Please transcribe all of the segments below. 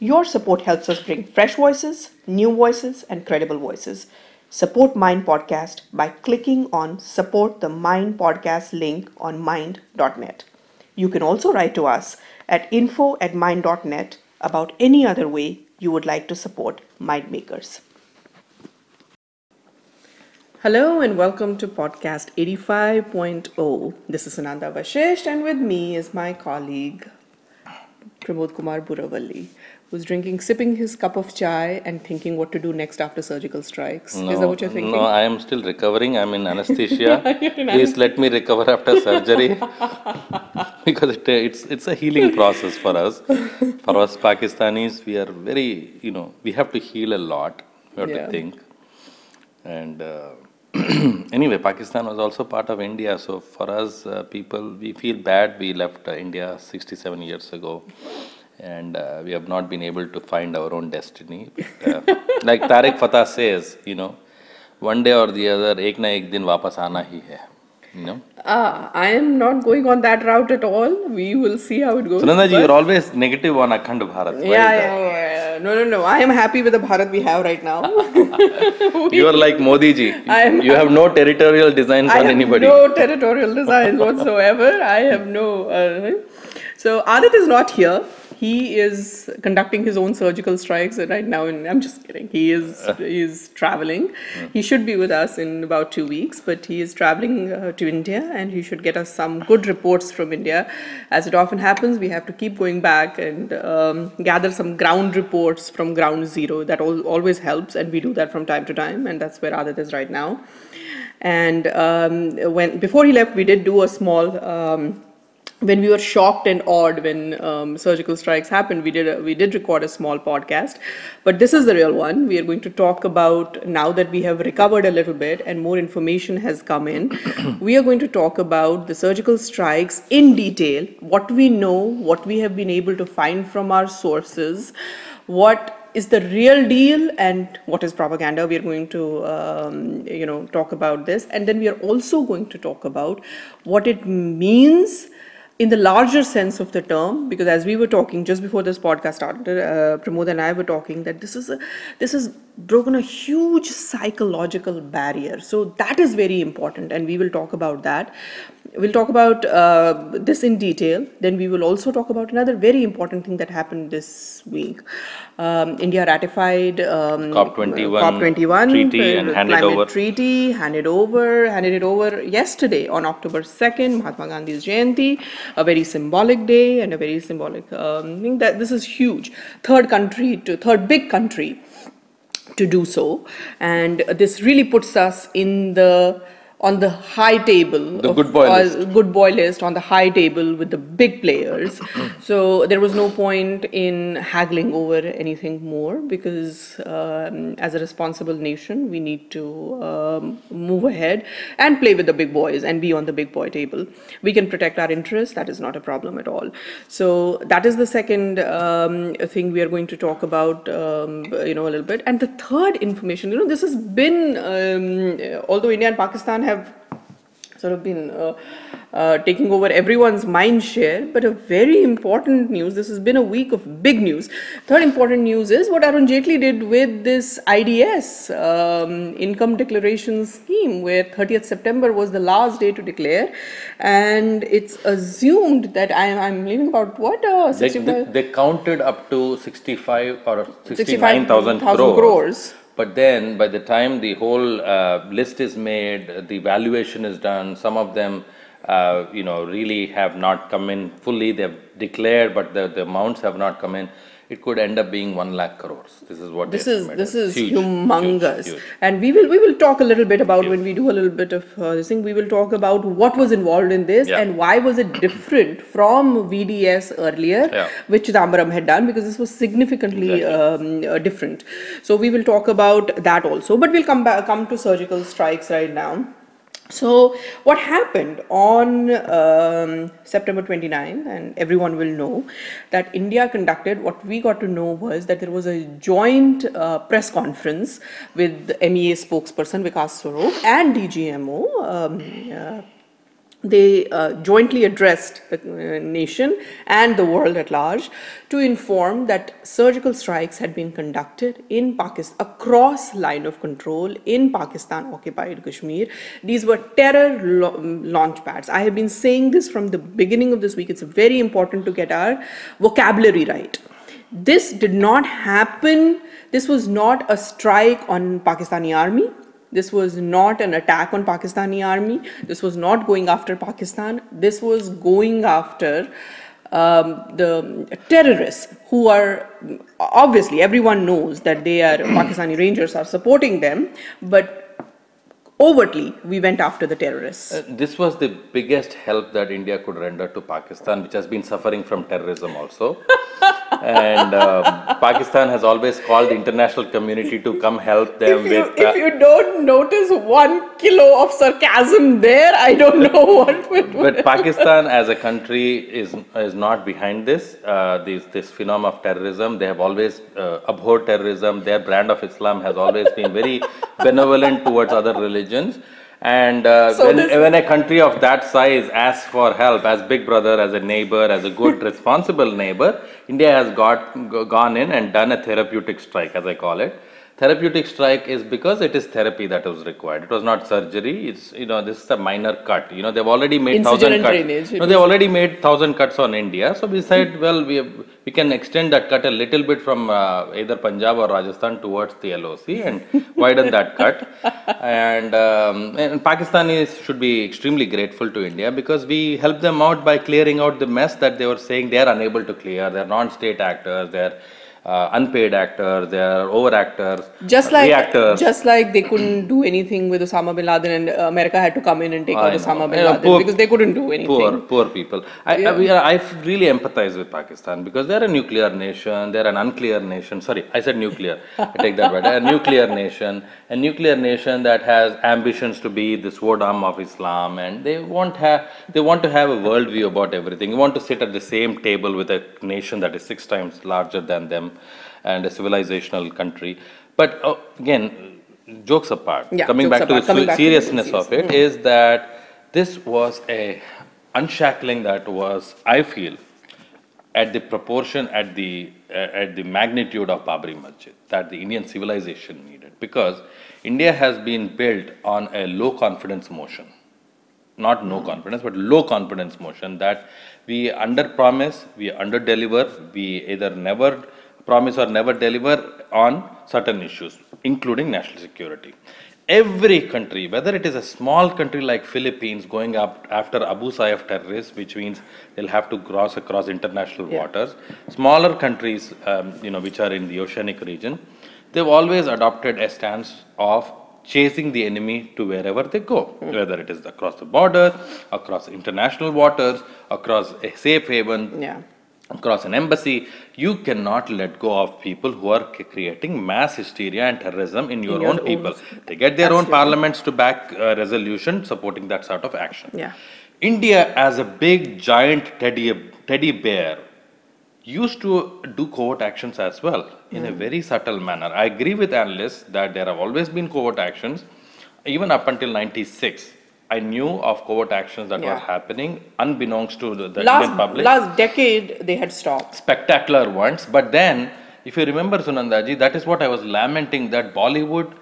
Your support helps us bring fresh voices, new voices, and credible voices. Support Mind Podcast by clicking on Support the Mind Podcast link on mind.net. You can also write to us at info at mind.net about any other way you would like to support Mind Makers. Hello and welcome to podcast 85.0. This is Sunanda Vashisht, and with me is my colleague Pramod Kumar Buravalli, who's drinking, sipping his cup of chai and thinking what to do next after surgical strikes. No, is that what you're thinking? No, I am still recovering. I'm in anesthesia. In Please let me recover after surgery because it, it's it's a healing process for us. For us Pakistanis, we are very you know we have to heal a lot. We have Yeah. to think. And uh, anyway, Pakistan was also part of India. So for us uh, people, we feel bad. We left uh, India 67 years ago and uh, we have not been able to find our own destiny. But, uh, like Tariq Fatah says, you know, one day or the other, ek na ek din wapas aana hi hai. You know? Uh, I am not going on that route at all. We will see how it goes. Sunanda ji, you're always negative on Akhand Bharat. Yeah, yeah, yeah, No, no, no. I am happy with the Bharat we have right now. you are like Modi ji. I'm, you have no territorial designs I on anybody. No territorial designs whatsoever. I have no. Uh, so Adit is not here. He is conducting his own surgical strikes right now. And I'm just kidding. He is he is traveling. He should be with us in about two weeks, but he is traveling uh, to India, and he should get us some good reports from India. As it often happens, we have to keep going back and um, gather some ground reports from ground zero. That al- always helps, and we do that from time to time, and that's where Adit is right now. And um, when before he left, we did do a small. Um, when we were shocked and awed when um, surgical strikes happened, we did a, we did record a small podcast. But this is the real one. We are going to talk about now that we have recovered a little bit and more information has come in. we are going to talk about the surgical strikes in detail, what we know, what we have been able to find from our sources, what is the real deal and what is propaganda we are going to um, you know talk about this and then we are also going to talk about what it means in the larger sense of the term because as we were talking just before this podcast started uh, pramod and i were talking that this is a this has broken a huge psychological barrier. So that is very important and we will talk about that. We'll talk about uh, this in detail. Then we will also talk about another very important thing that happened this week. Um, india ratified um, COP21 COP21 treaty and uh, handed climate over. treaty handed over handed it over yesterday on october 2nd mahatma gandhi's jayanti a very symbolic day and a very symbolic um, thing that this is huge. Third country to third big country to do so. And this really puts us in the on the high table The good boy uh, list. good boy list on the high table with the big players. So there was no point in haggling over anything more because um, as a responsible nation we need to um, move ahead and play with the big boys and be on the big boy table. We can protect our interests. That is not a problem at all. So that is the second um, thing we are going to talk about um, you know a little bit. And the third information you know this has been um, although india and pakistan have sort of been uh, uh, taking over everyone's mind share. But a very important news. This has been a week of big news. Third important news is what Arun Jaitley did with this IDS um, income declaration scheme, where 30th September was the last day to declare, and it's assumed that I, I'm leaving about what uh, They, 65 they, they counted up to 65 or 69,000 65,000 crores. crores. But then by the time the whole uh, list is made, the valuation is done, some of them, uh, you know, really have not come in fully. They've declared, but the, the amounts have not come in. It could end up being 1 lakh crores. This is what this is this is Huge, humongous huge, huge. and we will we will talk a little bit about when we do a little bit of uh, this thing we will talk about what was involved in this Yeah. and why was it different from vds earlier Yeah. which Chidambaram had done because this was significantly um, uh, different so we will talk about that also but we'll come back come to surgical strikes right now so, what happened on um, September 29, and everyone will know that India conducted what we got to know was that there was a joint uh, press conference with the MEA spokesperson Vikas Swarup and DGMO. Um, uh, they uh, jointly addressed the uh, nation and the world at large to inform that surgical strikes had been conducted in Pakistan across line of control in Pakistan occupied Kashmir. These were terror lo- launch pads. I have been saying this from the beginning of this week. It's very important to get our vocabulary right. This did not happen. This was not a strike on Pakistani army. This was not an attack on Pakistani army. This was not going after Pakistan. This was going after um, the terrorists who are obviously everyone knows that they are Pakistani Rangers are supporting them, but overtly we went after the terrorists. Uh, this was the biggest help that India could render to Pakistan, which has been suffering from terrorism also. and uh, Pakistan has always called the international community to come help them if you, with. uh, if you don't notice one kilo of sarcasm there, I don't know what would. but Pakistan as a country is is not behind this. Uh, this this phenomenon of terrorism. They have always uh, abhorred terrorism. Their brand of Islam has always been very benevolent towards other religions. And uh, So when, this- when a country of that size asks for help, as big brother, as a neighbor, as a good, responsible neighbor, India has got go- gone in and done a therapeutic strike, as I call it. Therapeutic strike is because it is therapy that was required. It was not surgery. It's you know this is a minor cut. You know they've already made Incision thousand cuts. drainage, No, they've already made thousand cuts on India. So we said, well, we have, we can extend that cut a little bit from uh, either Punjab or Rajasthan towards the LOC and widen that cut. And, um, and Pakistanis should be extremely grateful to India because we helped them out by clearing out the mess that they were saying they are unable to clear. They are non-state actors. They are uh, unpaid actors. They are over actors. just like reactors. just like they couldn't do anything with Osama bin Laden and America had to come in and take out. Osama bin Laden poor- because they couldn't do anything. Poor, poor people. I, I, I really empathize with Pakistan because they're a nuclear nation. They're an unclear nation. Sorry, I said nuclear. I take that back. A nuclear nation, a nuclear nation that has ambitions to be the sword arm of Islam, and they want have they want to have a worldview about everything. They want to sit at the same table with a nation that is six times larger than them, and a civilizational country. But uh, again, jokes apart. Yeah, coming jokes back to apart, coming se- back to the seriousness serious- of it is that this was a unshackling that was, I feel, at the proportion, at the uh, at the magnitude of Babri Masjid that the Indian civilization needed, because India has been built on a low confidence motion, not no confidence, but low confidence motion that we under promise, we under deliver, we either never promise or never deliver on certain issues, including national security. Every country, whether it is a small country like Philippines going up after Abu Sayyaf terrorists, which means they'll have to cross across international Yeah. waters, smaller countries, um, you know, which are in the oceanic region, they've always adopted a stance of chasing the enemy to wherever they go, whether it is across the border, across international waters, across a safe haven, Yeah. Across an embassy, you cannot let go of people who are creating mass hysteria and terrorism in your your own own- people. They get their own parliaments to back uh, resolution supporting that sort of action. Yeah. India, as a big giant teddy teddy bear, used to do covert actions as well in a very subtle manner. I agree with analysts that there have always been covert actions, even up until 96. I knew of covert actions that were Yeah. happening unbeknownst to the, the Indian Last public last decade they had stopped. spectacular ones. But then, if you remember Sunandaji, that is what I was lamenting that Bollywood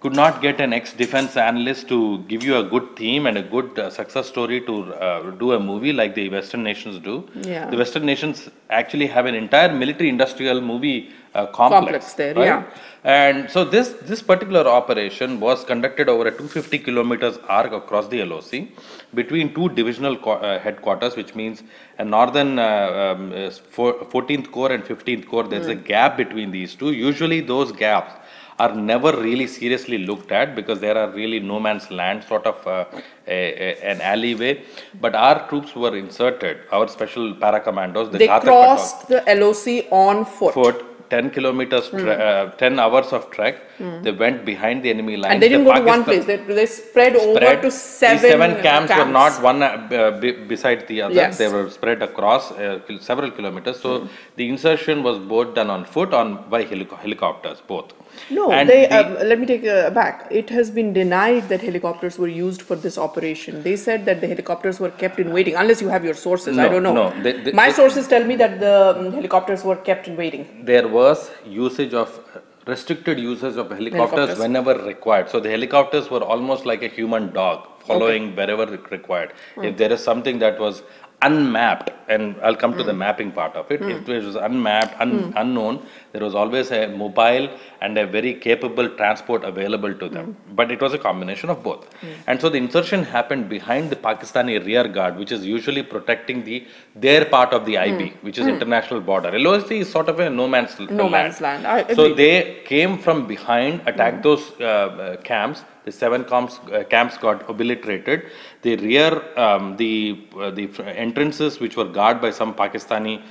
could not get an ex-defense analyst to give you a good theme and a good uh, success story to uh, do a movie like the Western nations do. Yeah. The Western nations actually have an entire military-industrial movie uh, complex, Complex there, right? yeah. And so this this particular operation was conducted over a 250 kilometers arc across the LOC between two divisional uh, headquarters, which means a northern uh, um, 14th Corps and 15th Corps. There's a gap between these two. Usually those gaps are never really seriously looked at because there are really no man's land, sort of uh, a, a, an alleyway. But our troops were inserted, our special para commandos, the They Ghatak crossed the LOC on foot. foot 10 kilometers, tre- uh, 10 hours of trek. They went behind the enemy line. Hmm. And they didn't The go to one place. They, they spread, over to seven. These seven uh, camps, were not one uh, b- uh, beside the other. Yes. They were spread across uh, several kilometers. So the insertion was both done on foot, on by helico- helicopters, both. No, And they. the- um, let me take uh, back. It has been denied that helicopters were used for this operation. They said that the helicopters were kept in waiting, unless you have your sources. I don't know. no, they- they- My sources tell me that the um, helicopters were kept in waiting. there was usage of restricted usage of helicopters, Helicopters. whenever required. So the helicopters were almost like a human dog following wherever required. If there is something that was unmapped, and I'll come Hmm. to the mapping part of it. If it was unmapped, un- unknown, there was always a mobile and a very capable transport available to Hmm. them. But it was a combination of both. And so the insertion happened behind the Pakistani rear guard, which is usually protecting the their part of the IB, Hmm. which is international border. LOC is sort of a no man's No man's land. I so agree. they came from behind, attacked those uh, uh, camps. The seven camps, uh, camps got obliterated. The rear, um, the uh, the entrances, which were guarded by some Pakistani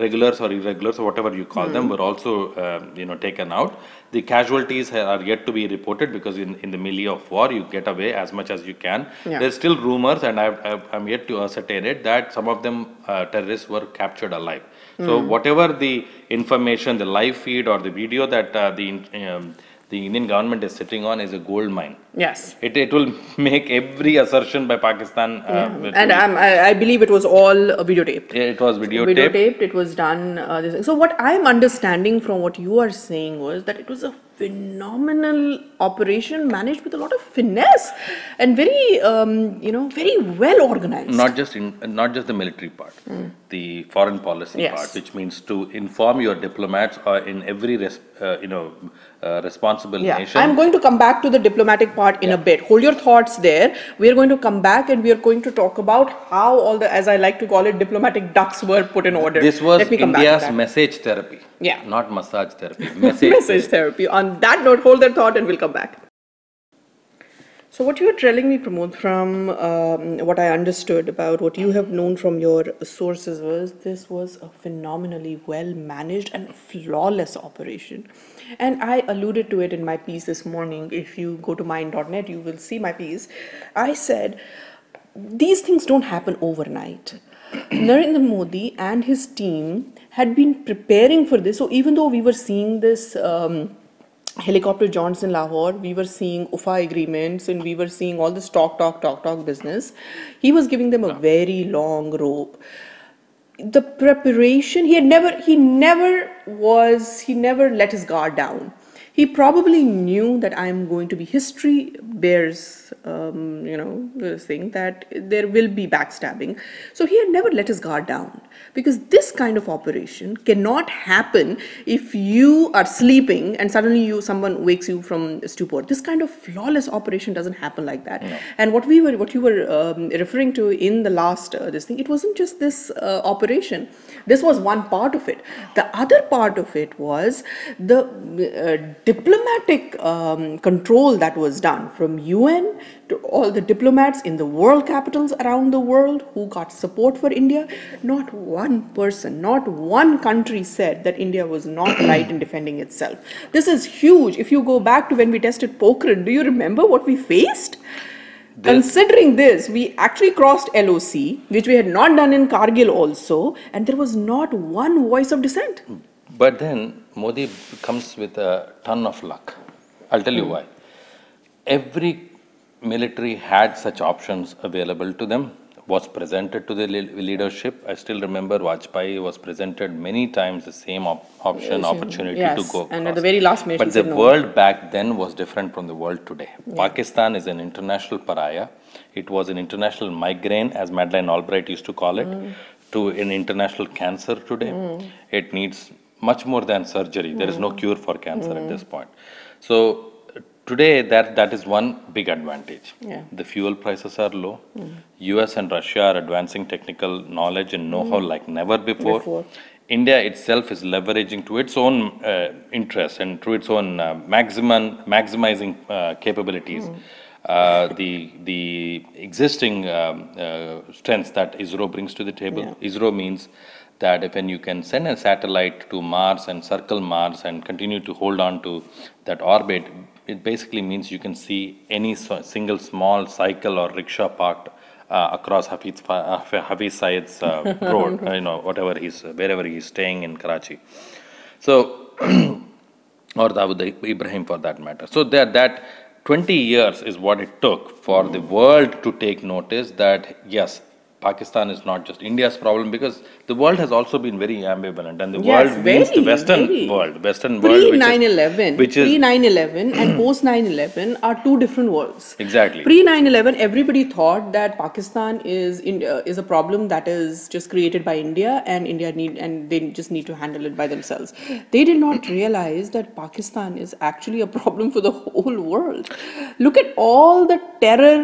regulars or irregulars or whatever you call Hmm. them, were also um, you know taken out. The casualties are yet to be reported because in, in the milieu of war, you get away as much as you can. Yeah. There's still rumors, and I've, I've, I'm yet to ascertain it, that some of them uh, terrorists were captured alive. So Hmm. whatever the information, the live feed or the video that uh, the um, the Indian government is sitting on is a gold mine. Yes. It, it will make every assertion by Pakistan. Uh, to And um, I, I believe it was all videotaped. it was videotaped. videotaped. It was done. Uh, this, so what I am understanding from what you are saying was that it was a phenomenal operation managed with a lot of finesse and very, um, you know, very well organized. Not just in, not just the military part, the foreign policy. Yes. part, which means to inform your diplomats or in every res, uh, you know uh, responsible yeah, nation. I'm going to come back to the diplomatic part in a bit. Hold your thoughts there. We are going to come back and we are going to talk about how all the, as I like to call it, diplomatic ducks were put in order. This was Let me come back India's message therapy. Yeah. Not massage therapy. Message. message therapy. On that note, hold that thought and we'll come back. So, what you were telling me, Pramod, from um, what I understood about what you have known from your sources was this was a phenomenally well managed and flawless operation. And I alluded to it in my piece this morning. If you go to mind.net, you will see my piece. I said, these things don't happen overnight. Narendra Modi and his team had been preparing for this. So even though we were seeing this um, helicopter jaunts in Lahore, we were seeing UFA agreements, and we were seeing all this talk, talk, talk, talk business, he was giving them a very long rope. The preparation, he had never, he never was, he never let his guard down. He probably knew that I am going to be history bears, um, you know, thing that there will be backstabbing. So he had never let his guard down because this kind of operation cannot happen if you are sleeping and suddenly you someone wakes you from stupor. This kind of flawless operation doesn't happen like that. And what we were, what you were um, referring to in the last uh, this thing, it wasn't just this uh, operation. This was one part of it. The other part of it was the uh, diplomatic um, control that was done from UN to all the diplomats in the world capitals around the world who got support for India. Not one person, not one country said that India was not right in defending itself. This is huge. If you go back to when we tested Pokhran, do you remember what we faced? Considering this, we actually crossed LOC, which we had not done in Kargil also, and there was not one voice of dissent. But then Modi comes with a ton of luck. I'll tell Hmm. you why. Every military had such options available to them, was presented to the leadership. I still remember Vajpayee was presented many times the same op- option, Yes, opportunity yes, to go. and at the very last minute But the no. world back then was different from the world today. Pakistan is an international pariah. It was an international migraine, as Madeleine Albright used to call it, Mm. to an international cancer today. It needs much more than surgery. There is no cure for cancer at this point. So today, that that is one big advantage. Yeah. The fuel prices are low. U.S. and Russia are advancing technical knowledge and know-how like never before. Before. India itself is leveraging to its own uh, interests and to its own uh, maximum maximizing uh, capabilities. Uh, the the existing um, uh, strengths that ISRO brings to the table. ISRO means that if when you can send a satellite to Mars and circle Mars and continue to hold on to that orbit, it basically means you can see any so- single small cycle or rickshaw parked uh, across Hafiz, uh, Hafiz Syed's uh, road, uh, you know, whatever he's, wherever he's staying in Karachi. So, or Dawood Ibrahim for that matter. So that, that 20 years is what it took for the world to take notice that yes, Pakistan is not just India's problem because the world has also been very ambivalent and the Yes, world means the Western very. world, Western world, Pre 9 11, which is pre 9 11 and post 9 11 are two different worlds. exactly. Pre 9 11, everybody thought that Pakistan is uh, is a problem that is just created by India and India need and they just need to handle it by themselves. They did not realize that Pakistan is actually a problem for the whole world. Look at all the terror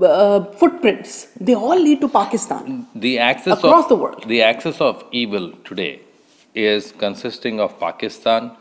uh, footprints, they all lead to Pakistan. the axis across of, the world. The axis of evil today is consisting of Pakistan,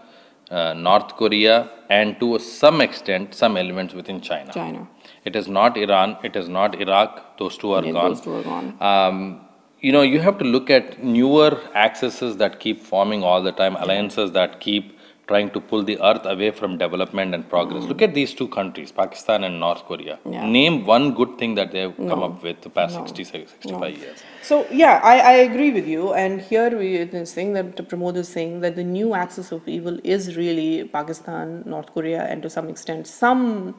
uh, North Korea, and to some extent some elements within China. China. It is not Iran. It is not Iraq. Those two are Yeah, gone. those two are gone. Um, you know, you have to look at newer axes that keep forming all the time, alliances that keep trying to pull the earth away from development and progress. Look at these two countries, Pakistan and North Korea. Yeah. Name one good thing that they have come up with the past 60, 65 years. So yeah, I, I agree with you. And here we are saying that the promoter is saying that the new axis of evil is really Pakistan, North Korea, and to some extent some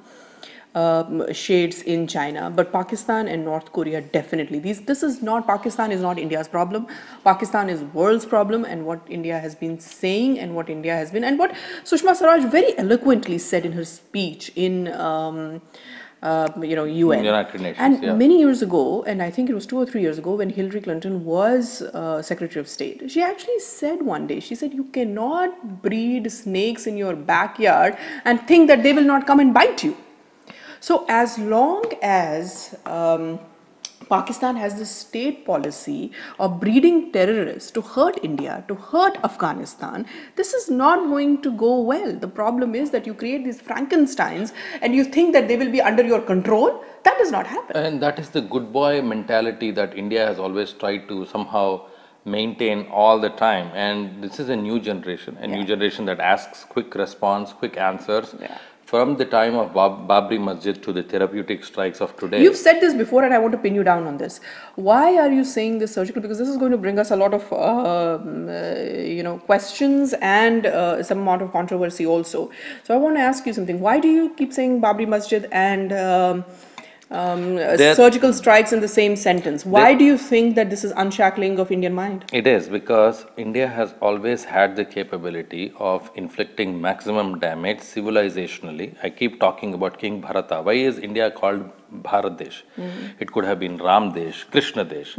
um, shades in China. But Pakistan and North Korea definitely. These this is not Pakistan is not India's problem. Pakistan is world's problem, and what India has been saying and what India has been and what Sushma Swaraj very eloquently said in her speech in. Um, uh, you know, UN. Nations, And yeah. many years ago, and I think it was two or three years ago, when Hillary Clinton was uh, Secretary of State, she actually said one day, she said, You cannot breed snakes in your backyard and think that they will not come and bite you. So, as long as um, Pakistan has this state policy of breeding terrorists to hurt India, to hurt Afghanistan, this is not going to go well. The problem is that you create these Frankensteins and you think that they will be under your control. That does not happen. And that is the good boy mentality that India has always tried to somehow maintain all the time. And this is a new generation, a new generation that asks quick response, quick answers. Yeah. From the time of Bab- Babri Masjid to the therapeutic strikes of today. You've said this before, and I want to pin you down on this. Why are you saying this surgical? Because this is going to bring us a lot of, um, uh, you know, questions and uh, some amount of controversy also. So I want to ask you something. Why do you keep saying Babri Masjid and um, um, uh, There- surgical strikes in the same sentence? Why do you think that this is unshackling of Indian mind? It is because India has always had the capability of inflicting maximum damage civilizationally. I keep talking about King Bharata. Why is India called Bharat Desh? It could have been Ram Desh, Krishna Desh.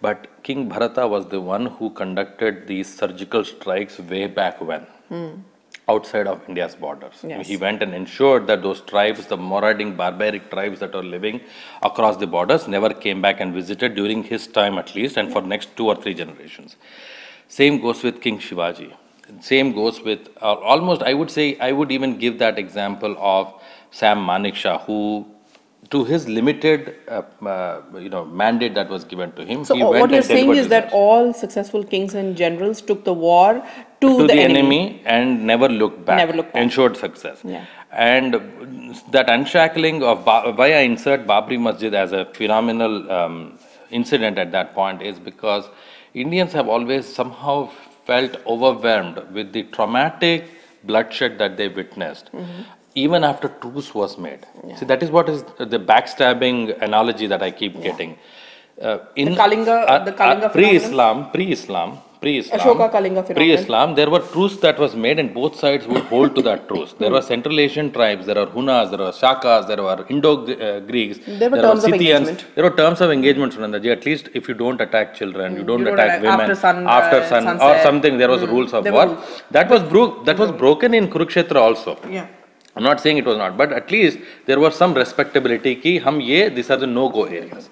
But King Bharata was the one who conducted these surgical strikes way back when. Outside of India's borders. Yes. He went and ensured that those tribes, the marauding barbaric tribes that are living across the borders, never came back and visited during his time at least, and for next two or three generations. Same goes with King Shivaji. Same goes with uh, almost. I would say I would even give that example of Sam Manekshaw, who, to his limited, uh, uh, you know, mandate that was given to him, So he went what you're and saying is that all successful kings and generals took the war to, to the, enemy. and never looked back. Never looked back. Ensured success. Yeah. And that unshackling of ba- why I insert Babri Masjid as a phenomenal um, incident at that point is because Indians have always somehow felt overwhelmed with the traumatic bloodshed that they witnessed. Mm-hmm. Even after truce was made. See, that is what is the backstabbing analogy that I keep getting. Uh, in Kalinga- the Kalinga phenomenon? pre-Islam, pre-Islam, pre-Islam, Ashoka Kalinga phenomenon. pre-Islam, there were truce that was made and both sides would hold to that truce. There were Central Asian tribes, there are Hunas, there are Shakas, there were Indo-Greeks, There were terms of engagement. There were terms of engagement, Sunandaji. At least if you don't attack children, you don't attack women after sun- after uh, sun or sunset. something, there was rules of war. That was bro- that was broken in Kurukshetra also. Yeah. I'm not saying it was not, but at least there was some respectability ki hum ye, these are the no-go areas.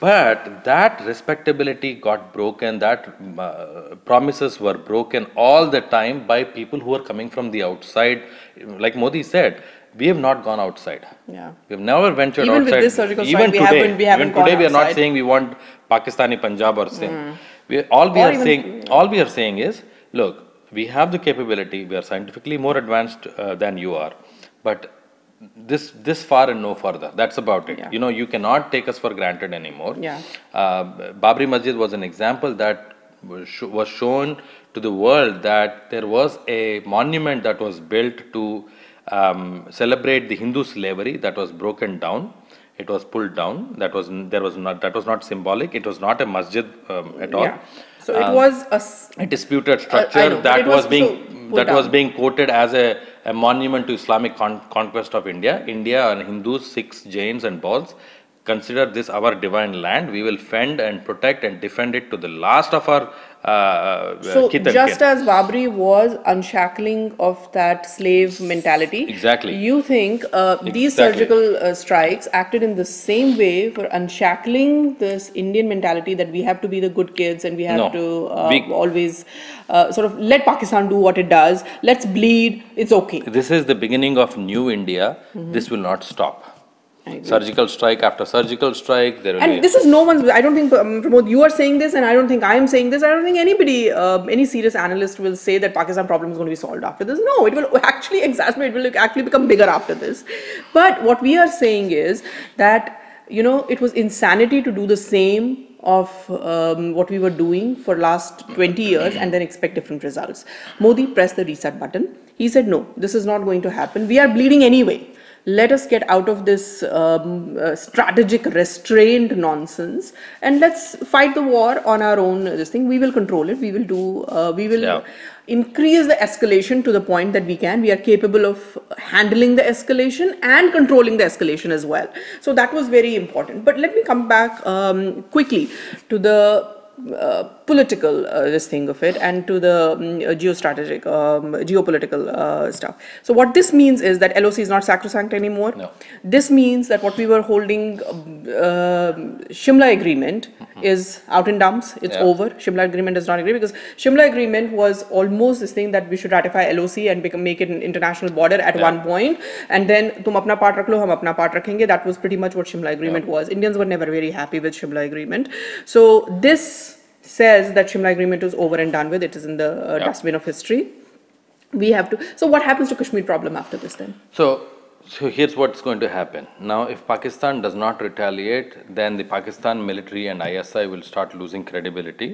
But that respectability got broken, that uh, promises were broken all the time by people who are coming from the outside. Like Modi said, we have not gone outside. Yeah. We have never ventured Even with outside. this surgical even strike, we today, haven't- we haven't even today we are not saying we want Pakistani Punjab or Sindh. We, all we Or are saying, all we are saying is, look, we have the capability. We are scientifically more advanced uh, than you are, but this this far and no further. That's about it. Yeah. You know, you cannot take us for granted anymore. Yeah. Uh, Babri Masjid was an example that was shown to the world that there was a monument that was built to um, celebrate the Hindu slavery that was broken down. It was pulled down. That was there was not that was not symbolic. It was not a masjid um, at all. Yeah. So it was a disputed I structure know, that was, was being that was being quoted as a, a monument to Islamic con- conquest of India. India and Hindus, Sikhs, Jains, and Bauls consider this our divine land. We will fend and protect and defend it to the last of our uh, So just as Babri was unshackling of that slave mentality, Exactly. You think uh, these surgical uh, strikes acted in the same way for unshackling this Indian mentality that we have to be the good kids and we have No. to uh, We- always uh, sort of let Pakistan do what it does. Let's bleed. It's okay. This is the beginning of new India. This will not stop. Surgical strike after surgical strike. There will be And this is no one's. I don't think um, Pramod, you are saying this, and I don't think I am saying this. I don't think anybody, uh, any serious analyst, will say that Pakistan problem is going to be solved after this. No, it will actually exacerbate. It will actually become bigger after this. But what we are saying is that you know it was insanity to do the same of um, what we were doing for last 20 years and then expect different results. Modi pressed the reset button. He said, no, this is not going to happen. We are bleeding anyway let us get out of this um, uh, strategic restrained nonsense and let's fight the war on our own. This thing we will control it. We will do uh, we will Yeah. increase the escalation to the point that we can. We are capable of handling the escalation and controlling the escalation as well. So that was very important. But let me come back um, quickly to the uh, political uh, this thing of it and to the um, uh, geostrategic um, geopolitical uh, stuff. So what this means is that LOC is not sacrosanct anymore. No. this means that what we were holding uh, Shimla agreement is out in dumps. It's Yeah. over. Shimla agreement does not agree because Shimla agreement was almost this thing that we should ratify LOC and become, make it an international border at Yeah. one point. And then tum apna part rakh lo hum apna part rakhenge. That was pretty much what Shimla agreement was. Indians were never very happy with Shimla agreement. So this says that Shimla agreement is over and done with it is in the uh, Yeah. dustbin of history we have to so what happens to Kashmir problem after this then So, so here's what's going to happen. Now, if Pakistan does not retaliate, then the Pakistan military and ISI will start losing credibility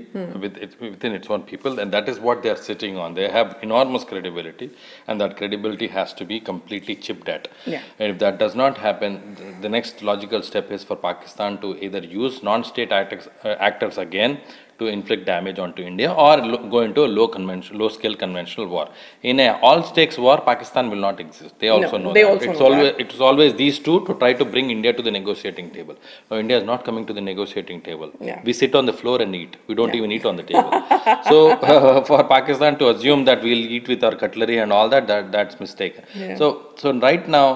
with it, within its own people, and that is what they are sitting on. They have enormous credibility, and that credibility has to be completely chipped at. Yeah. And if that does not happen, th- the next logical step is for Pakistan to either use non-state actors, uh, actors again to inflict damage onto India or lo- go into a low convention, low scale conventional war. In a all stakes war, Pakistan will not exist. They also know they that. also it's know always that. it's always these two to try to bring India to the negotiating table. No, India is not coming to the negotiating table. Yeah. We sit on the floor and eat. We don't Yeah. even eat on the table. so for Pakistan to assume that we'll eat with our cutlery and all that, that that's mistaken. Yeah. So so right now.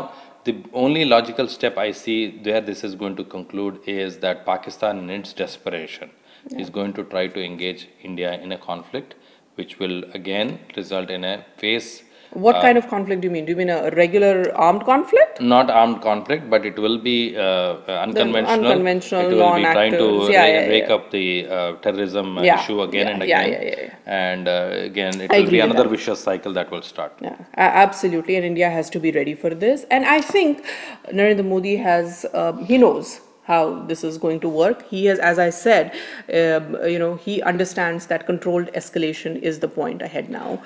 The only logical step I see where this is going to conclude is that Pakistan, in its desperation, is going to try to engage India in a conflict, which will again result in a phase. What kind of conflict do you mean? Do you mean a regular armed conflict? Not armed conflict, but it will be uh, uh, unconventional. unconventional, it will be trying to. Yeah, yeah, rake yeah. up the uh, terrorism uh, Yeah, issue again yeah, and again. yeah, yeah, yeah. And uh, again, it I will be another vicious cycle that will start. Yeah, absolutely. And India has to be ready for this. And I think Narendra Modi has, um, he knows how this is going to work. He has, as I said, um, you know, he understands that controlled escalation is the point ahead now.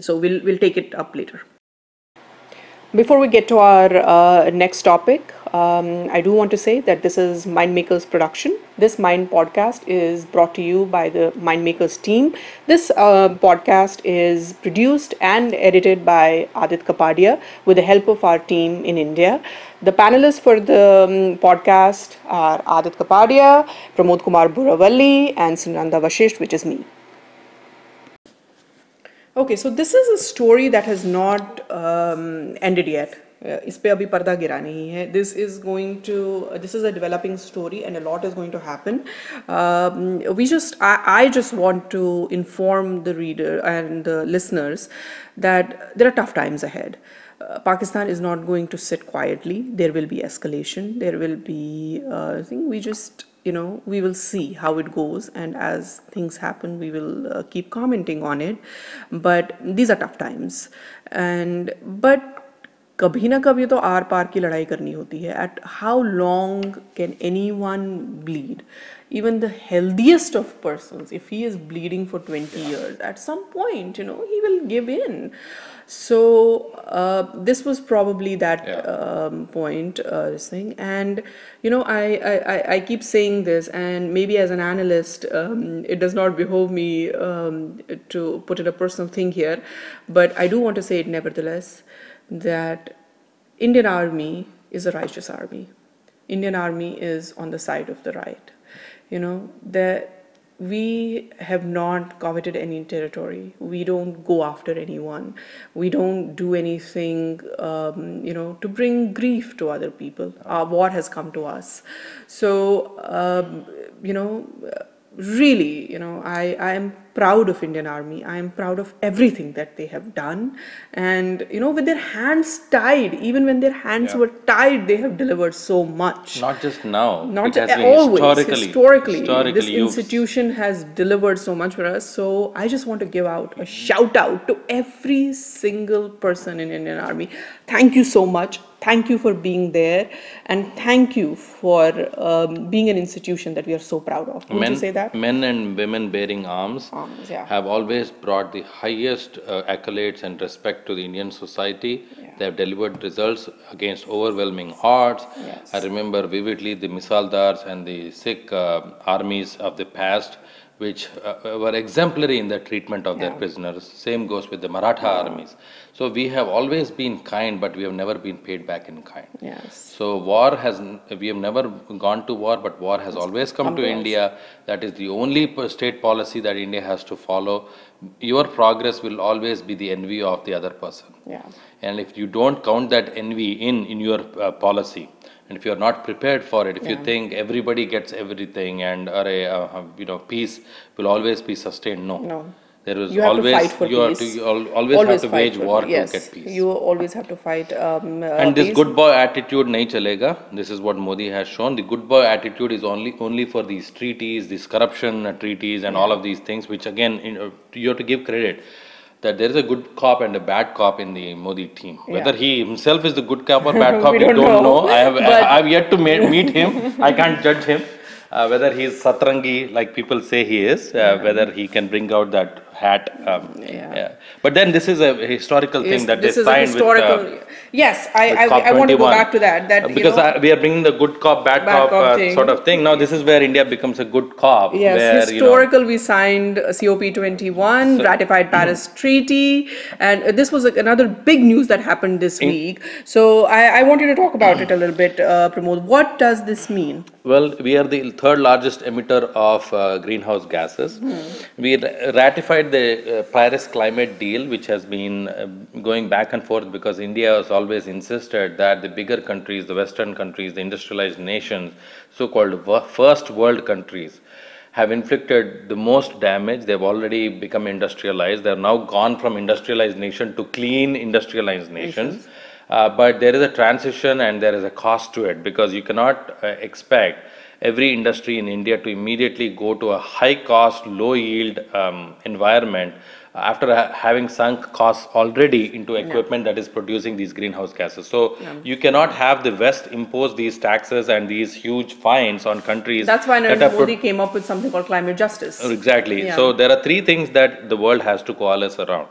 So we'll, we'll take it up later. Before we get to our uh, next topic, um, I do want to say that this is Mindmakers production. This Mind podcast is brought to you by the Mindmakers team. This uh, podcast is produced and edited by Adit Kapadia with the help of our team in India. The panelists for the um, podcast are Adit Kapadia, Pramod Kumar Buravalli, and Sunanda Vashisht, which is me. Okay, so this is a story that has not um, ended yet. Uh, इस पे अभी पर्दा गिरा नहीं है this is going to this is a developing story and a lot is going to happen we just I just want to inform the reader and the listeners that there are tough times ahead. Uh, Pakistan is not going to sit quietly. There will be escalation. There will be, uh, I think we just, you know, we will see how it goes. And as things happen, we will uh, keep commenting on it. But these are tough times. And, but कभी ना कभी तो are पार की लड़ाई करनी होती है at how long can any one bleed even the healthiest of persons if he is bleeding for 20 years at some point you know he will give in so uh, this was probably that Yeah. um, point uh, this thing and you know I, I I- i keep saying this and maybe as an analyst um, it does not behove me um, to put in a personal thing here but i do want to say it nevertheless that indian army is a righteous army. Indian army is on the side of the right. You know that we have not coveted any territory. We don't go after anyone. We don't do anything um, you know to bring grief to other people. Our war has come to us. So um, you know really you know i i am proud of indian army. I am proud of everything that they have done. And you know with their hands tied even when their hands Yeah. were tied they have delivered so much. Not just now. not it has a- been always historically. historically, historically this institution has delivered so much for us. So i just want to give out a shout out to every single person in indian army. Thank you so much. Thank you for being there. And thank you for um, being an institution that we are so proud of. Would men, you say that? men and women bearing arms Arms, yeah. have always brought the highest uh, accolades and respect to the Indian society. Yeah. They have delivered results against overwhelming odds. Yes. I remember vividly the Misaldars and the Sikh uh, armies of the past, which uh, were exemplary in the treatment of their prisoners. Same goes with the Maratha armies. So we have always been kind, but we have never been paid back in kind. yes So war has, we have never gone to war, but war has always come to to us. India. That is the only state policy that India has to follow. Your progress will always be the envy of the other person. yeah And if you don't count that envy in, in your uh, policy, and if you're not prepared for it, if you think everybody gets everything and uh, uh, you know peace will always be sustained, no. No. There is you have always to fight for you have peace. to you al- always, have to wage war yes, to get peace. you always have to fight um, uh, and this peace. good boy attitude nahi chalega. This is what modi has shown. The good boy attitude is only only for these treaties these corruption treaties and all of these things which again in, uh, you have to give credit that there is a good cop and a bad cop in the modi team whether he himself is the good cop or bad cop We we, don't don't, know. know, i have i have yet to ma- meet him i can't judge him uh, whether he is satrangi like people say he is uh, whether he can bring out that hat um, Yeah. but then this is a historical thing Yes, that they signed historical. with uh, yes, I, I, I want to go back to that. That Uh, you because know, I, we are bringing the good cop, bad, Bad cop, cop uh, sort of thing. Now this is where India becomes a good cop. Yes, where, you know, historical. we signed uh, COP21, So- ratified Paris Treaty, and this was another big news that happened this In- week. So I, I want you to talk about it a little bit, uh, Pramod. What does this mean? Well, we are the third largest emitter of uh, greenhouse gases. We ratified the uh, Paris climate deal, which has been uh, going back and forth because India has always insisted that the bigger countries, the Western countries, the industrialized nations, so called first world countries, have inflicted the most damage. They've already become industrialized. They're now gone from industrialized nation to clean industrialized nations. Uh, but there is a transition and there is a cost to it because you cannot uh, expect every industry in India to immediately go to a high cost, low yield um, environment after ha- having sunk costs already into equipment that is producing these greenhouse gases. So you cannot have the West impose these taxes and these huge fines on countries. That's why Narendra are pro- Modi came up with something called climate justice. Exactly. Yeah. So there are three things that the world has to coalesce around.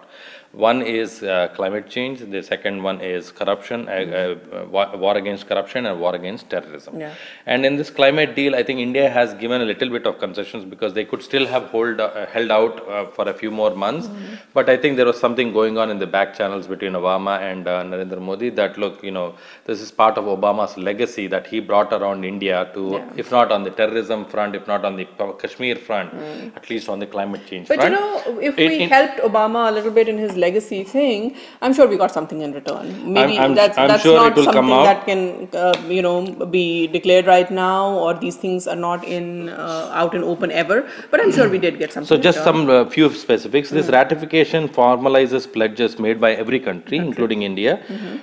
One is uh, climate change. The second one is corruption, uh, uh, wa- war against corruption, and war against terrorism. Yeah. And in this climate deal, I think India has given a little bit of concessions because they could still have hold uh, held out uh, for a few more months. But I think there was something going on in the back channels between Obama and uh, Narendra Modi that look, you know, this is part of Obama's legacy that he brought around India to, Yeah. if not on the terrorism front, if not on the Kashmir front, at least on the climate change But you know, if we helped Obama a little bit in his legacy thing, I'm sure we got something in return. Maybe I'm- that's, I'm that's sure not it will come something that can, uh, you know, be declared right now, or these things are not in uh, out in open ever. But I'm sure we did get something. So just some uh, few specifics. This ratification formalizes pledges made by every country, including India,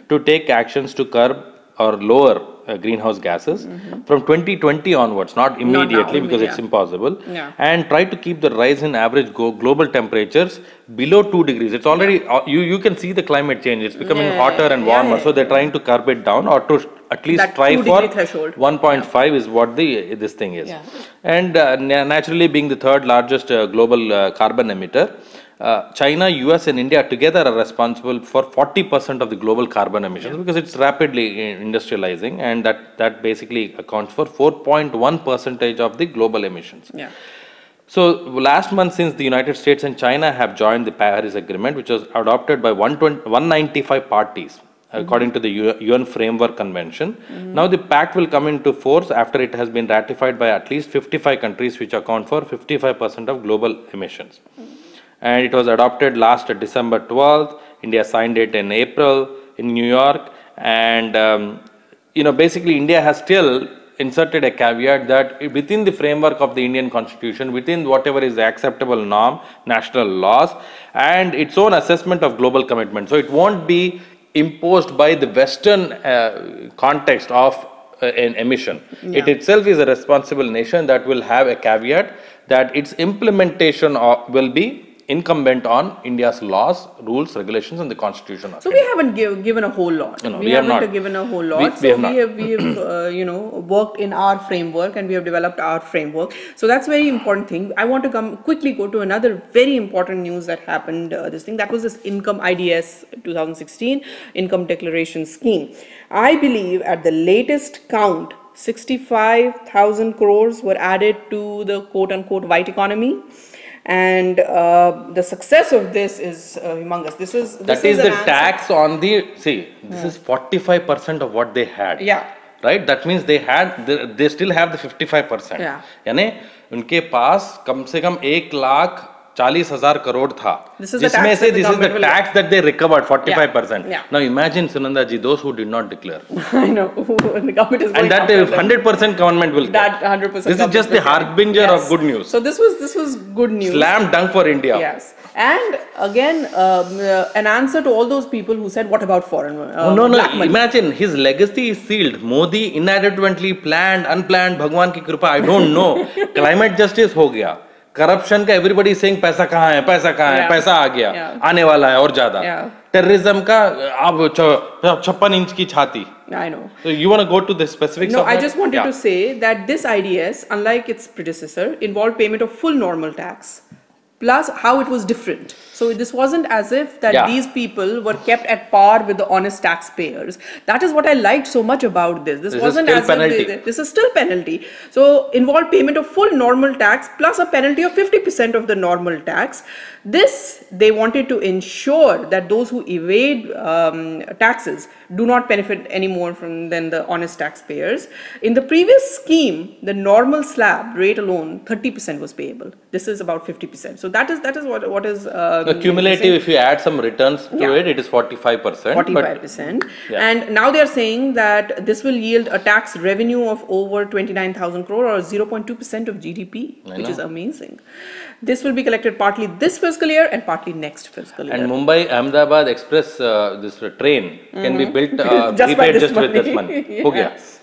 to take actions to curb or lower uh, greenhouse gases from 2020 onwards, not immediately because it's impossible, Yeah. and try to keep the rise in average go- global temperatures below 2 degrees. It's already, uh, you, you can see the climate change. It's becoming Yeah, hotter and warmer. yeah, So they're trying to curb it down or to at least That try for threshold. 1.5 is what the this thing is Yeah. and uh, naturally being the third largest uh, global uh, carbon emitter uh, china us and india together are responsible for 40% of the global carbon emissions because it's rapidly uh, industrializing and that that basically accounts for 4.1 percentage of the global emissions. Yeah. so last month, since the United States and China have joined the Paris Agreement, which was adopted by 195 parties, according to the UN Framework Convention, now the pact will come into force after it has been ratified by at least 55 countries, which account for 55% of global emissions. And it was adopted last December 12th. India signed it in April in New York, and um, you know basically India has still inserted a caveat that within the framework of the Indian constitution, within whatever is the acceptable norm, national laws, and its own assessment of global commitment. So it won't be imposed by the Western uh, context of uh, an emission. It itself is a responsible nation that will have a caveat that its implementation of, will be incumbent on India's laws, rules, regulations, and the constitution. Of So we haven't give, given a whole lot. No, no, we, we have haven't not. given a whole lot. we so have we have, we have uh, you know, worked in our framework and we have developed our framework. So that's very important thing. I want to come quickly go to another very important news that happened. Uh, this thing that was this income IDS 2016 income declaration scheme. I believe at the latest count. 65,000 crores were added to the quote unquote white economy and uh, the success of this is uh, humongous. This is this That is an the answer- tax on the, see, this is 45% of what they had. Yeah. Right? That means they had, they, they still have the 55%. Yeah. यानी उनके पास कम से कम एक लाख चालीस हजार करोड़ था This is the जिसमें tax से that the this is the government will tax that they recovered 45% Yeah. now imagine sunanda ji those who did not declare I know the government is going and that after them. 100% government will that get. 100 percent. this is just the harbinger of good news So this was this was good news. slam dunk for india Yes, and again, um, uh, an answer to all those people who said, "What about foreign uh, Oh, no, no. black money?" Imagine his legacy is sealed. Modi inadvertently planned, unplanned, भगवान की कृपा. I don't know. Climate justice हो गया. Corruption का everybody saying पैसा कहाँ है, पैसा कहाँ है, Yeah. पैसा आ गया, Yeah. आने वाला है और ज़्यादा. Yeah. का अब छप्पन इंच की छाती. I know. So you want to go to the specifics? No, I just wanted Yeah. to say that this IDS, unlike its predecessor, involved payment of full normal tax, plus how it was different. So this wasn't as if that Yeah. these people were kept at par with the honest taxpayers. That is what I liked so much about this. This, This is wasn't as penalty. if they, this is still penalty. So involved payment of full normal tax plus a penalty of 50% of the normal tax. This they wanted to ensure that those who evade um, taxes do not benefit any more from than the honest taxpayers. In the previous scheme, the normal slab rate alone, 30% was payable. This is about 50%. So that is that is what what is uh, The cumulative, if you add some returns to Yeah. it, it is 45%. 45%. Yeah. And now they are saying that this will yield a tax revenue of over 29,000 crore or 0.2% of GDP, I which is amazing. This will be collected partly this fiscal year and partly next fiscal year. And Mumbai Ahmedabad Express, uh, this train can be built, uh, Mm-hmm. Just by prepaid this just with this money. money.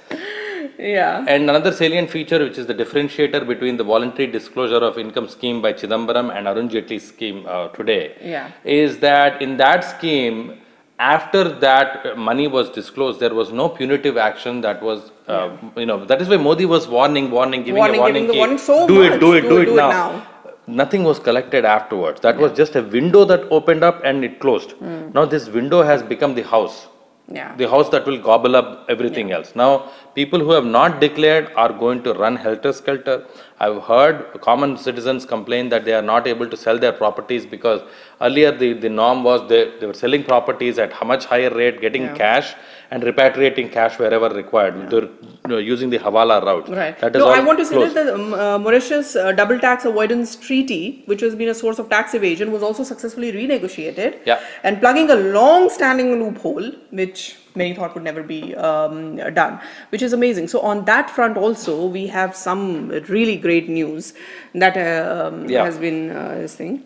yeah. And another salient feature, which is the differentiator between the voluntary disclosure of income scheme by Chidambaram and Arun Jaitley's scheme uh, today, yeah. is that in that scheme, after that money was disclosed, there was no punitive action that was, uh, yeah. you know, that is why Modi was warning, warning, giving warning, a warning, giving warning so do, much, it, do it, do, it, do, it, now. now nothing was collected afterwards. That yeah. was just a window that opened up and it closed. Mm. Now this window has become the house. Yeah. The house that will gobble up everything yeah. else. Now people who have not declared are going to run helter skelter. I've heard common citizens complain that they are not able to sell their properties because earlier the, the norm was they, they were selling properties at how much higher rate, getting Yeah. cash and repatriating cash wherever required. They're you know, using the Hawala route. Right. That is no, I want to say that the um, uh, Mauritius uh, double tax avoidance treaty, which has been a source of tax evasion, was also successfully renegotiated. Yeah. And plugging a long-standing loophole, which many thought would never be um, done, which is amazing. So on that front also, we have some really great news that uh, um, Yeah. has been uh, this thing.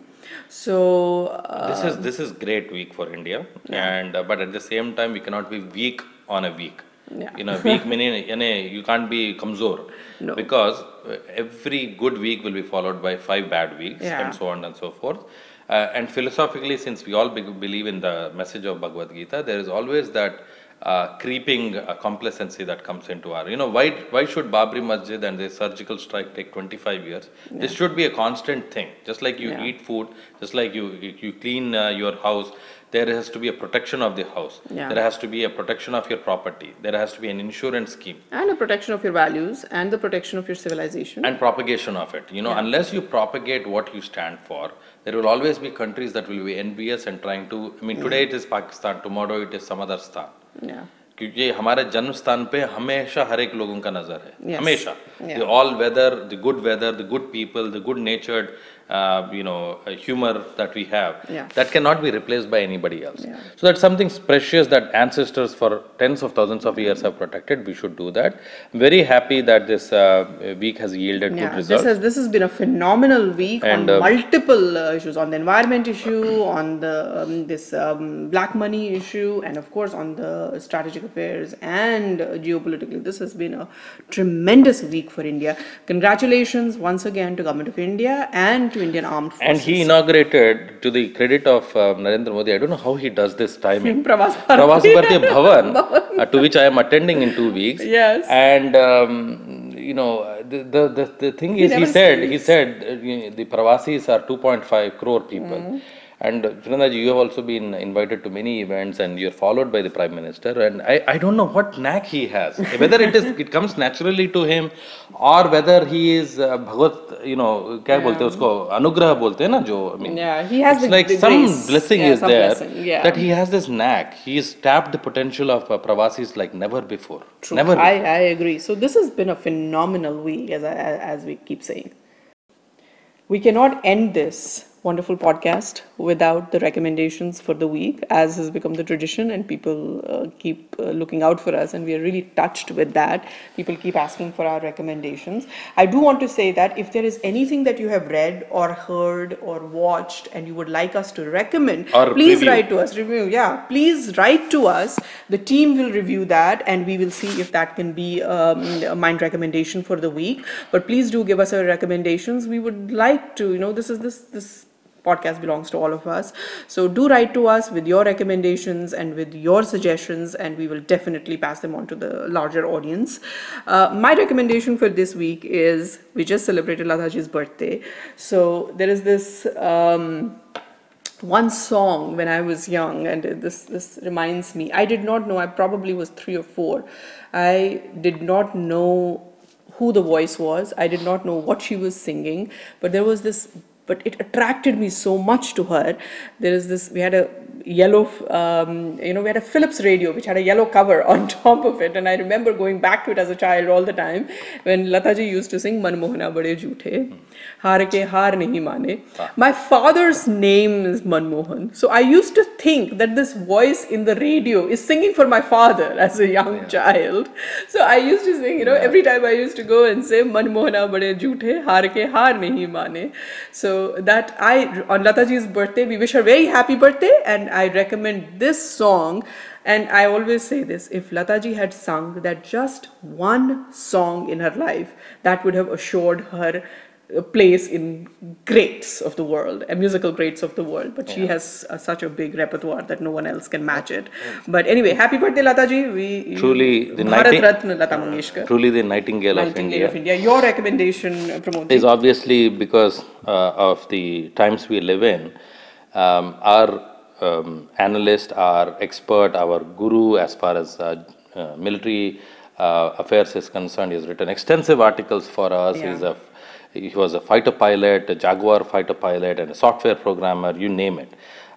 So uh, this is this is great week for India, and uh, but at the same time we cannot be weak on a week. Yeah. You know, weak meaning you, know, you can't be kamzor No. because uh, every good week will be followed by five bad weeks Yeah. and so on and so forth. Uh, and philosophically, since we all be- believe in the message of Bhagavad Gita, there is always that uh, creeping uh, complacency that comes into our. You know, why why should Babri Masjid and the surgical strike take 25 years? This should be a constant thing. Just like you Yeah. eat food, just like you you, you clean uh, your house, there has to be a protection of the house. Yeah. There has to be a protection of your property. There has to be an insurance scheme and a protection of your values and the protection of your civilization. and propagation of it. You know, Yeah. unless you propagate what you stand for, there will always be countries that will be envious and trying to. I mean, today it is Pakistan, tomorrow it is some other stan. Yeah. क्योंकि हमारे जन्म स्थान पे हमेशा हर एक लोगों का नज़र है Yes. हमेशा the all weather the good weather the good people the good natured you know uh, humor that we have Yeah. that cannot be replaced by anybody else Yeah. so that's something precious that ancestors for tens of thousands of years have protected we should do that I'm very happy that this uh, week has yielded Yeah, good this results has this has been a phenomenal week And, on uh, multiple uh, issues on the environment issue, on the um, this um, black money issue, and of course on the strategic affairs and uh, geopolitically. This has been a tremendous week for India. Congratulations once again to Government of India and to Indian Armed Forces. and he inaugurated to the credit of uh, Narendra Modi I don't know how he does this timing Pravas Bhavan, uh, to which I am attending in two weeks. Yes. And um, you know, the, the the the thing is, he said he said uh, the Pravasis are 2.5 crore people. Mm-hmm. And Sunandaji, you have also been invited to many events and you're followed by the Prime Minister. And I, I don't know what knack he has, whether it is it comes naturally to him or whether he is uh, Bhagavat, you know, kya yeah. bolte usko, anugraha bolte na jo, I mean, yeah, he has it's like the some grace. blessing yeah, is some there blessing. Yeah. that he has this knack. He has tapped the potential of uh, Pravasis like never before. True. Never I, before. I agree. So this has been a phenomenal week, as, I, as we keep saying. We cannot end this wonderful podcast without the recommendations for the week, as has become the tradition, and people uh, keep uh, looking out for us, and we are really touched with that. People keep asking for our recommendations. I do want to say that if there is anything that you have read or heard or watched, and you would like us to recommend, Or please review. write to us. Review, yeah. Please write to us. The team will review that, and we will see if that can be um, a MyInd recommendation for the week. But please do give us our recommendations. We would like to, you know, this is this this podcast belongs to all of us. So do write to us with your recommendations and with your suggestions, and we will definitely pass them on to the larger audience. Uh, my recommendation for this week is we just celebrated Lataji's birthday, so there is this. Um, one song when I was young, and this this reminds me. I did not know. I probably was three or four. I did not know who the voice was. I did not know what she was singing, but there was this. But it attracted me so much to her. There is this. We had a yellow, um, you know, we had a Philips radio which had a yellow cover on top of it, and I remember going back to it as a child all the time when Lataji used to sing "Manmohana Bade Jhoothe," "Haar ke haar nahi mane." My father's name is Manmohan, so I used to think that this voice in the radio is singing for my father as a young child. So I used to sing, you know, every time I used to go and say "Manmohana Bade Jhoothe," "Haar ke haar nahi mane." So that I on Lataji's birthday, we wish her very happy birthday, and I recommend this song. And I always say this if Lataji had sung that just one song in her life, that would have assured her a place in greats of the world, and musical greats of the world. But she has uh, such a big repertoire that no one else can match it. But anyway, happy birthday, Lataji. We Truly the Bharat Ratna Lata Mangeshkar. Truly the Nightingale, of India. of India. Your recommendation, uh, Pramod. is obviously because uh, of the times we live in. Um, our um, analyst, our expert, our guru, as far as uh, uh, military uh, affairs is concerned, he has written extensive articles for us. Yeah. He's a He was a fighter pilot, a Jaguar fighter pilot, and a software programmer, you name it.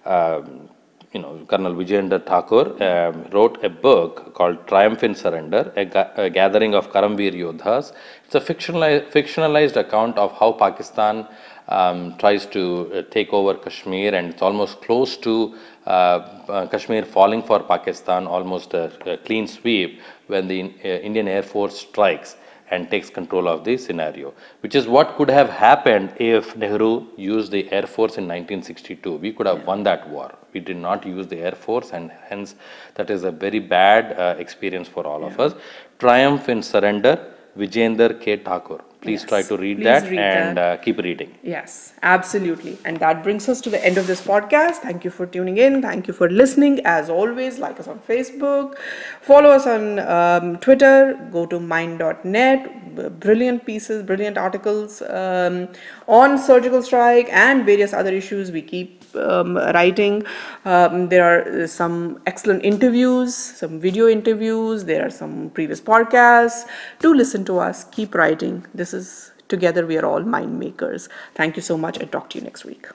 Um, you know, Colonel Vijayendra Thakur um, wrote a book called Triumph in Surrender, a, ga- a gathering of Karamveer Yodhas. It's a fictionalized, fictionalized account of how Pakistan um, tries to uh, take over Kashmir, and it's almost close to uh, uh, Kashmir falling for Pakistan, almost a, a clean sweep when the uh, Indian Air Force strikes and takes control of the scenario, which is what could have happened if Nehru used the Air Force in 1962. We could have won that war. We did not use the Air Force, and hence that is a very bad uh, experience for all of us. Triumph in Surrender, Vijainder K. Thakur. Please try to read please that read and that. Uh, keep reading. Yes, absolutely. And that brings us to the end of this podcast. Thank you for tuning in. Thank you for listening. As always, like us on Facebook, follow us on um, Twitter, go to myind.net. Brilliant pieces, brilliant articles um, on surgical strike and various other issues we keep um, writing. Um, there are uh, some excellent interviews, some video interviews, there are some previous podcasts. Do listen to us, keep writing. This is together we are all MyInd Makers. Thank you so much and talk to you next week.